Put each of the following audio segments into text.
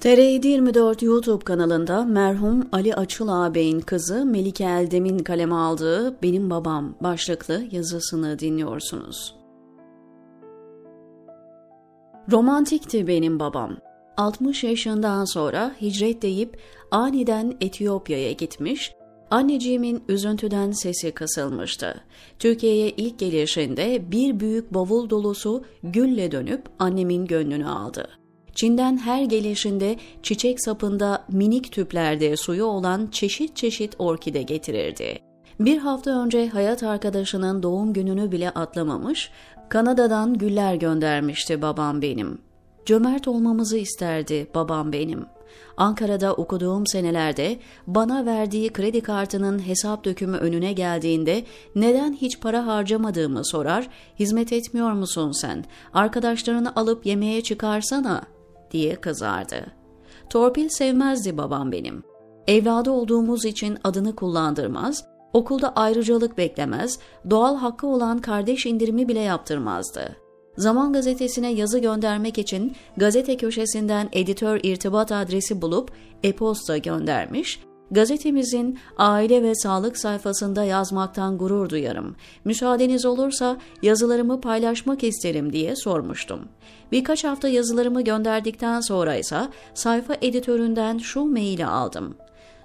TR 24 YouTube kanalında merhum Ali Açıl ağabeyin kızı Melike Eldem'in kaleme aldığı Benim Babam başlıklı yazısını dinliyorsunuz. Romantikti benim babam. 60 yaşından sonra hicret deyip aniden Etiyopya'ya gitmiş, anneciğimin üzüntüden sesi kısılmıştı. Türkiye'ye ilk gelişinde bir büyük bavul dolusu gülle dönüp annemin gönlünü aldı. Çin'den her gelişinde çiçek sapında minik tüplerde suyu olan çeşit çeşit orkide getirirdi. Bir hafta önce hayat arkadaşının doğum gününü bile atlamamış, Kanada'dan güller göndermişti babam benim. Cömert olmamızı isterdi babam benim. Ankara'da okuduğum senelerde bana verdiği kredi kartının hesap dökümü önüne geldiğinde neden hiç para harcamadığımı sorar, hizmet etmiyor musun sen, arkadaşlarını alıp yemeğe çıkarsana diye kızardı. Torpil sevmezdi babam benim. Evladı olduğumuz için adını kullandırmaz, okulda ayrıcalık beklemez, doğal hakkı olan kardeş indirimi bile yaptırmazdı. Zaman gazetesine yazı göndermek için gazete köşesinden editör irtibat adresi bulup e-posta göndermiş, Gazetemizin aile ve sağlık sayfasında yazmaktan gurur duyarım. Müsaadeniz olursa yazılarımı paylaşmak isterim diye sormuştum. Birkaç hafta yazılarımı gönderdikten sonra ise sayfa editöründen şu maili aldım.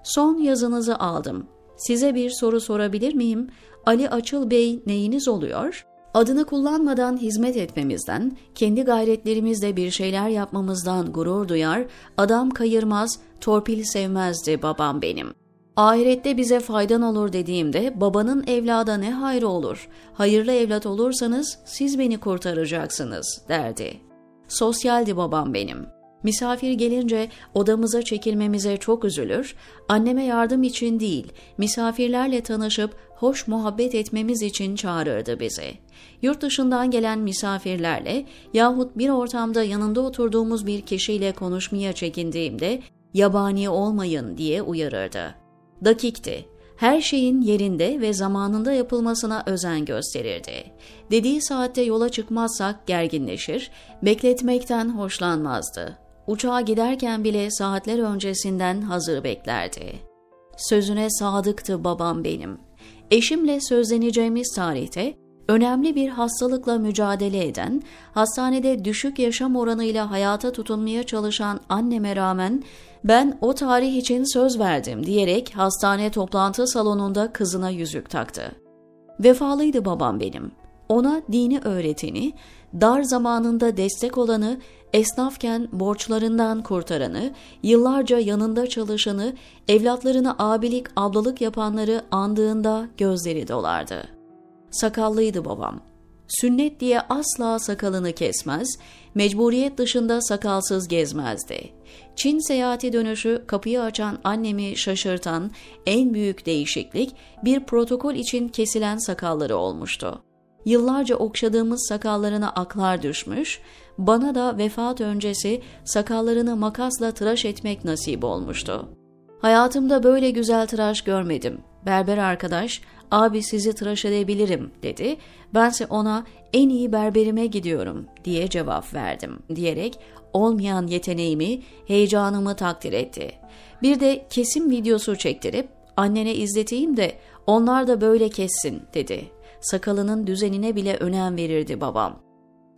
Son yazınızı aldım. Size bir soru sorabilir miyim? Ali Açıl Bey neyiniz oluyor?'' Adını kullanmadan hizmet etmemizden, kendi gayretlerimizle bir şeyler yapmamızdan gurur duyar, adam kayırmaz, torpil sevmezdi babam benim. Ahirette bize faydan olur dediğimde babanın evlada ne hayrı olur, hayırlı evlat olursanız siz beni kurtaracaksınız derdi. Sosyaldi babam benim. Misafir gelince odamıza çekilmemize çok üzülür, anneme yardım için değil, misafirlerle tanışıp hoş muhabbet etmemiz için çağırırdı bizi. Yurt dışından gelen misafirlerle yahut bir ortamda yanında oturduğumuz bir kişiyle konuşmaya çekindiğimde yabani olmayın diye uyarırdı. Dakikti. Her şeyin yerinde ve zamanında yapılmasına özen gösterirdi. Dediği saatte yola çıkmazsak gerginleşir, bekletmekten hoşlanmazdı. Uçağa giderken bile saatler öncesinden hazır beklerdi. Sözüne sadıktı babam benim. Eşimle sözleneceğimiz tarihte önemli bir hastalıkla mücadele eden, hastanede düşük yaşam oranıyla hayata tutunmaya çalışan anneme rağmen ben o tarih için söz verdim diyerek hastane toplantı salonunda kızına yüzük taktı. Vefalıydı babam benim. Ona dini öğreteni, dar zamanında destek olanı, esnafken borçlarından kurtaranı, yıllarca yanında çalışanı, evlatlarına abilik, ablalık yapanları andığında gözleri dolardı. Sakallıydı babam. Sünnet diye asla sakalını kesmez, mecburiyet dışında sakalsız gezmezdi. Çin seyahati dönüşü kapıyı açan annemi şaşırtan en büyük değişiklik bir protokol için kesilen sakalları olmuştu. Yıllarca okşadığımız sakallarına aklar düşmüş, bana da vefat öncesi sakallarını makasla tıraş etmek nasip olmuştu. Hayatımda böyle güzel tıraş görmedim. Berber arkadaş, abi sizi tıraş edebilirim dedi. Bense ona en iyi berberime gidiyorum diye cevap verdim diyerek olmayan yeteneğimi, heyecanımı takdir etti. Bir de kesim videosu çektirip annene izleteyim de onlar da böyle kessin dedi sakalının düzenine bile önem verirdi babam.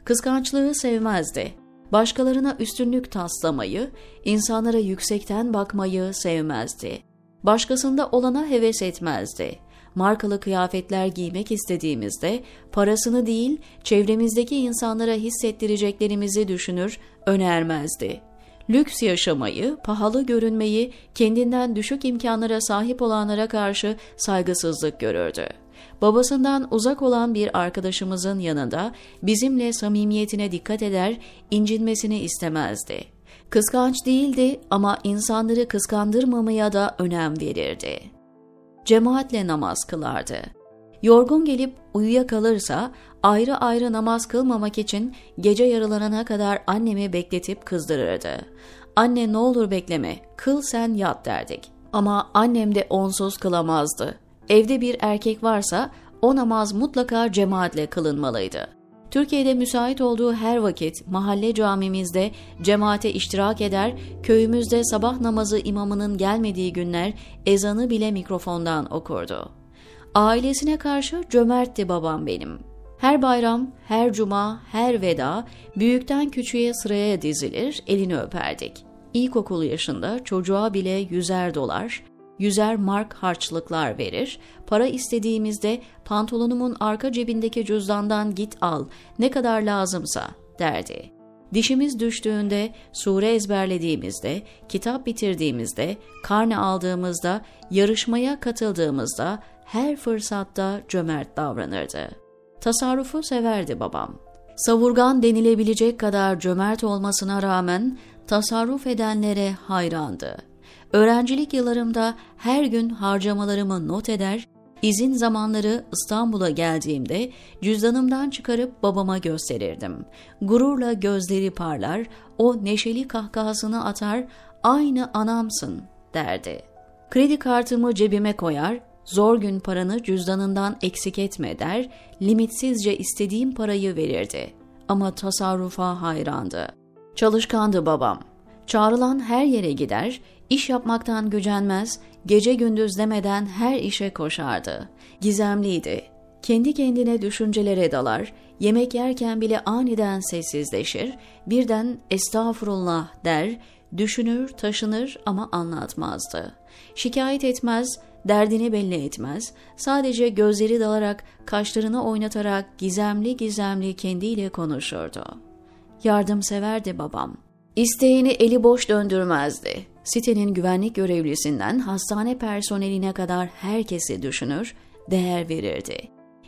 Kıskançlığı sevmezdi. Başkalarına üstünlük taslamayı, insanlara yüksekten bakmayı sevmezdi. Başkasında olana heves etmezdi. Markalı kıyafetler giymek istediğimizde parasını değil, çevremizdeki insanlara hissettireceklerimizi düşünür, önermezdi. Lüks yaşamayı, pahalı görünmeyi, kendinden düşük imkanlara sahip olanlara karşı saygısızlık görürdü babasından uzak olan bir arkadaşımızın yanında bizimle samimiyetine dikkat eder, incinmesini istemezdi. Kıskanç değildi ama insanları kıskandırmamaya da önem verirdi. Cemaatle namaz kılardı. Yorgun gelip uyuyakalırsa ayrı ayrı namaz kılmamak için gece yarılanana kadar annemi bekletip kızdırırdı. Anne ne olur bekleme, kıl sen yat derdik. Ama annem de onsuz kılamazdı. Evde bir erkek varsa o namaz mutlaka cemaatle kılınmalıydı. Türkiye'de müsait olduğu her vakit mahalle camimizde cemaate iştirak eder, köyümüzde sabah namazı imamının gelmediği günler ezanı bile mikrofondan okurdu. Ailesine karşı cömertti babam benim. Her bayram, her cuma, her veda büyükten küçüğe sıraya dizilir, elini öperdik. İlkokul yaşında çocuğa bile yüzer dolar, yüzer mark harçlıklar verir, para istediğimizde pantolonumun arka cebindeki cüzdandan git al, ne kadar lazımsa derdi. Dişimiz düştüğünde, sure ezberlediğimizde, kitap bitirdiğimizde, karne aldığımızda, yarışmaya katıldığımızda her fırsatta cömert davranırdı. Tasarrufu severdi babam. Savurgan denilebilecek kadar cömert olmasına rağmen tasarruf edenlere hayrandı. Öğrencilik yıllarımda her gün harcamalarımı not eder, izin zamanları İstanbul'a geldiğimde cüzdanımdan çıkarıp babama gösterirdim. Gururla gözleri parlar, o neşeli kahkahasını atar, aynı anamsın derdi. Kredi kartımı cebime koyar, zor gün paranı cüzdanından eksik etme der, limitsizce istediğim parayı verirdi. Ama tasarrufa hayrandı. Çalışkandı babam. Çağrılan her yere gider, iş yapmaktan gücenmez, gece gündüz demeden her işe koşardı. Gizemliydi. Kendi kendine düşüncelere dalar, yemek yerken bile aniden sessizleşir, birden estağfurullah der, düşünür, taşınır ama anlatmazdı. Şikayet etmez, derdini belli etmez, sadece gözleri dalarak, kaşlarını oynatarak gizemli gizemli kendiyle konuşurdu. Yardımseverdi babam. İsteğini eli boş döndürmezdi. Sitenin güvenlik görevlisinden hastane personeline kadar herkesi düşünür, değer verirdi.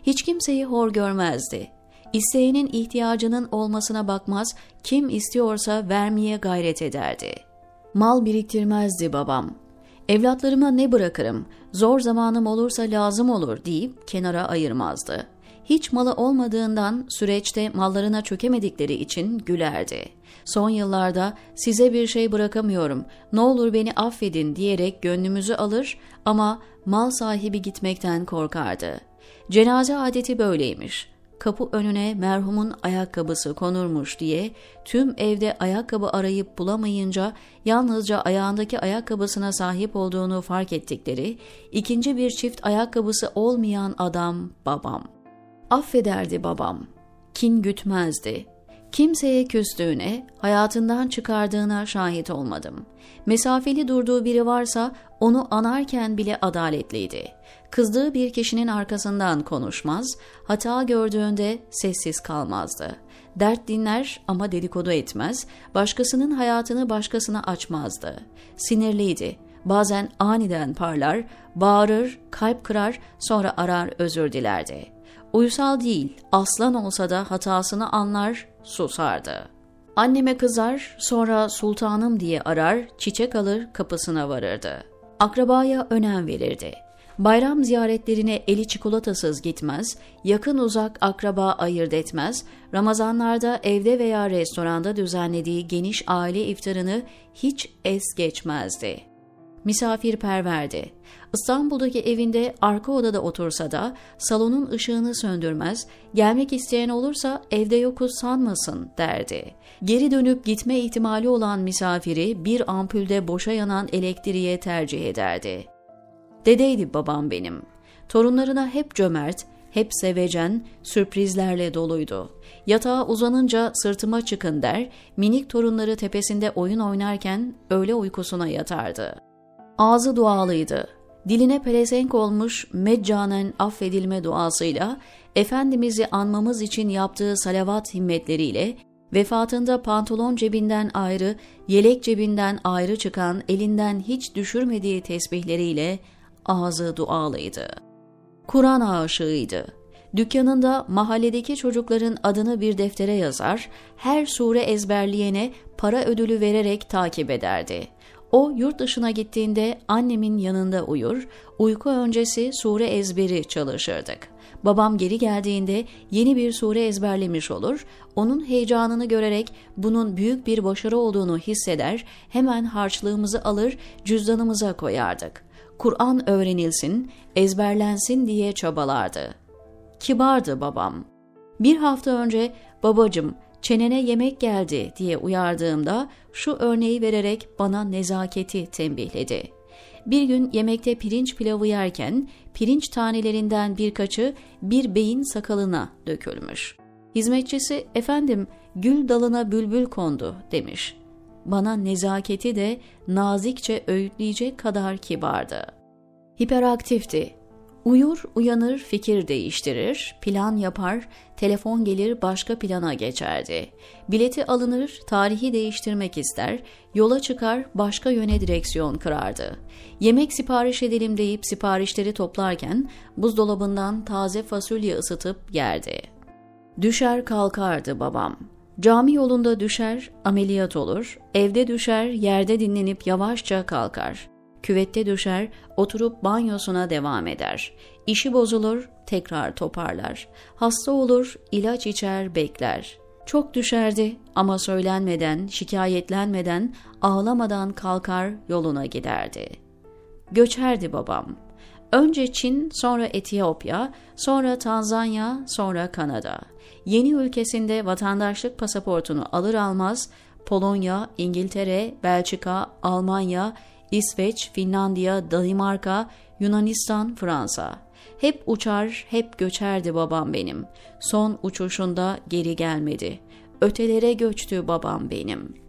Hiç kimseyi hor görmezdi. İsteğinin ihtiyacının olmasına bakmaz, kim istiyorsa vermeye gayret ederdi. Mal biriktirmezdi babam. Evlatlarıma ne bırakırım, zor zamanım olursa lazım olur deyip kenara ayırmazdı. Hiç malı olmadığından süreçte mallarına çökemedikleri için gülerdi. Son yıllarda size bir şey bırakamıyorum, ne olur beni affedin diyerek gönlümüzü alır ama mal sahibi gitmekten korkardı. Cenaze adeti böyleymiş kapı önüne merhumun ayakkabısı konurmuş diye tüm evde ayakkabı arayıp bulamayınca yalnızca ayağındaki ayakkabısına sahip olduğunu fark ettikleri ikinci bir çift ayakkabısı olmayan adam babam. Affederdi babam. Kin gütmezdi. Kimseye küstüğüne, hayatından çıkardığına şahit olmadım. Mesafeli durduğu biri varsa onu anarken bile adaletliydi. Kızdığı bir kişinin arkasından konuşmaz, hata gördüğünde sessiz kalmazdı. Dert dinler ama dedikodu etmez, başkasının hayatını başkasına açmazdı. Sinirliydi. Bazen aniden parlar, bağırır, kalp kırar, sonra arar özür dilerdi. Uysal değil, aslan olsa da hatasını anlar, susardı. Anneme kızar, sonra sultanım diye arar, çiçek alır, kapısına varırdı. Akrabaya önem verirdi. Bayram ziyaretlerine eli çikolatasız gitmez, yakın uzak akraba ayırt etmez, Ramazanlarda evde veya restoranda düzenlediği geniş aile iftarını hiç es geçmezdi. Misafirperverdi. İstanbul'daki evinde arka odada otursa da salonun ışığını söndürmez, gelmek isteyen olursa evde yokuz sanmasın derdi. Geri dönüp gitme ihtimali olan misafiri bir ampulde boşa yanan elektriğe tercih ederdi. Dedeydi babam benim. Torunlarına hep cömert, hep sevecen, sürprizlerle doluydu. Yatağa uzanınca sırtıma çıkın der, minik torunları tepesinde oyun oynarken öğle uykusuna yatardı. Ağzı dualıydı. Diline pelesenk olmuş meccanen affedilme duasıyla, Efendimiz'i anmamız için yaptığı salavat himmetleriyle, vefatında pantolon cebinden ayrı, yelek cebinden ayrı çıkan elinden hiç düşürmediği tesbihleriyle ağzı dualıydı. Kur'an aşığıydı. Dükkanında mahalledeki çocukların adını bir deftere yazar, her sure ezberleyene para ödülü vererek takip ederdi. O yurt dışına gittiğinde annemin yanında uyur, uyku öncesi sure ezberi çalışırdık. Babam geri geldiğinde yeni bir sure ezberlemiş olur, onun heyecanını görerek bunun büyük bir başarı olduğunu hisseder, hemen harçlığımızı alır, cüzdanımıza koyardık. Kur'an öğrenilsin, ezberlensin diye çabalardı. Kibardı babam. Bir hafta önce babacım çenene yemek geldi diye uyardığımda şu örneği vererek bana nezaketi tembihledi. Bir gün yemekte pirinç pilavı yerken pirinç tanelerinden birkaçı bir beyin sakalına dökülmüş. Hizmetçisi efendim gül dalına bülbül kondu demiş. Bana nezaketi de nazikçe öğütleyecek kadar kibardı. Hiperaktifti. Uyur, uyanır, fikir değiştirir, plan yapar, telefon gelir başka plana geçerdi. Bileti alınır, tarihi değiştirmek ister, yola çıkar, başka yöne direksiyon kırardı. Yemek sipariş edelim deyip siparişleri toplarken buzdolabından taze fasulye ısıtıp yerdi. Düşer kalkardı babam. Cami yolunda düşer, ameliyat olur, evde düşer, yerde dinlenip yavaşça kalkar. Küvette düşer, oturup banyosuna devam eder. İşi bozulur, tekrar toparlar. Hasta olur, ilaç içer, bekler. Çok düşerdi ama söylenmeden, şikayetlenmeden, ağlamadan kalkar yoluna giderdi. Göçerdi babam. Önce Çin, sonra Etiyopya, sonra Tanzanya, sonra Kanada. Yeni ülkesinde vatandaşlık pasaportunu alır almaz Polonya, İngiltere, Belçika, Almanya, İsveç, Finlandiya, Danimarka, Yunanistan, Fransa. Hep uçar, hep göçerdi babam benim. Son uçuşunda geri gelmedi. Ötelere göçtü babam benim.''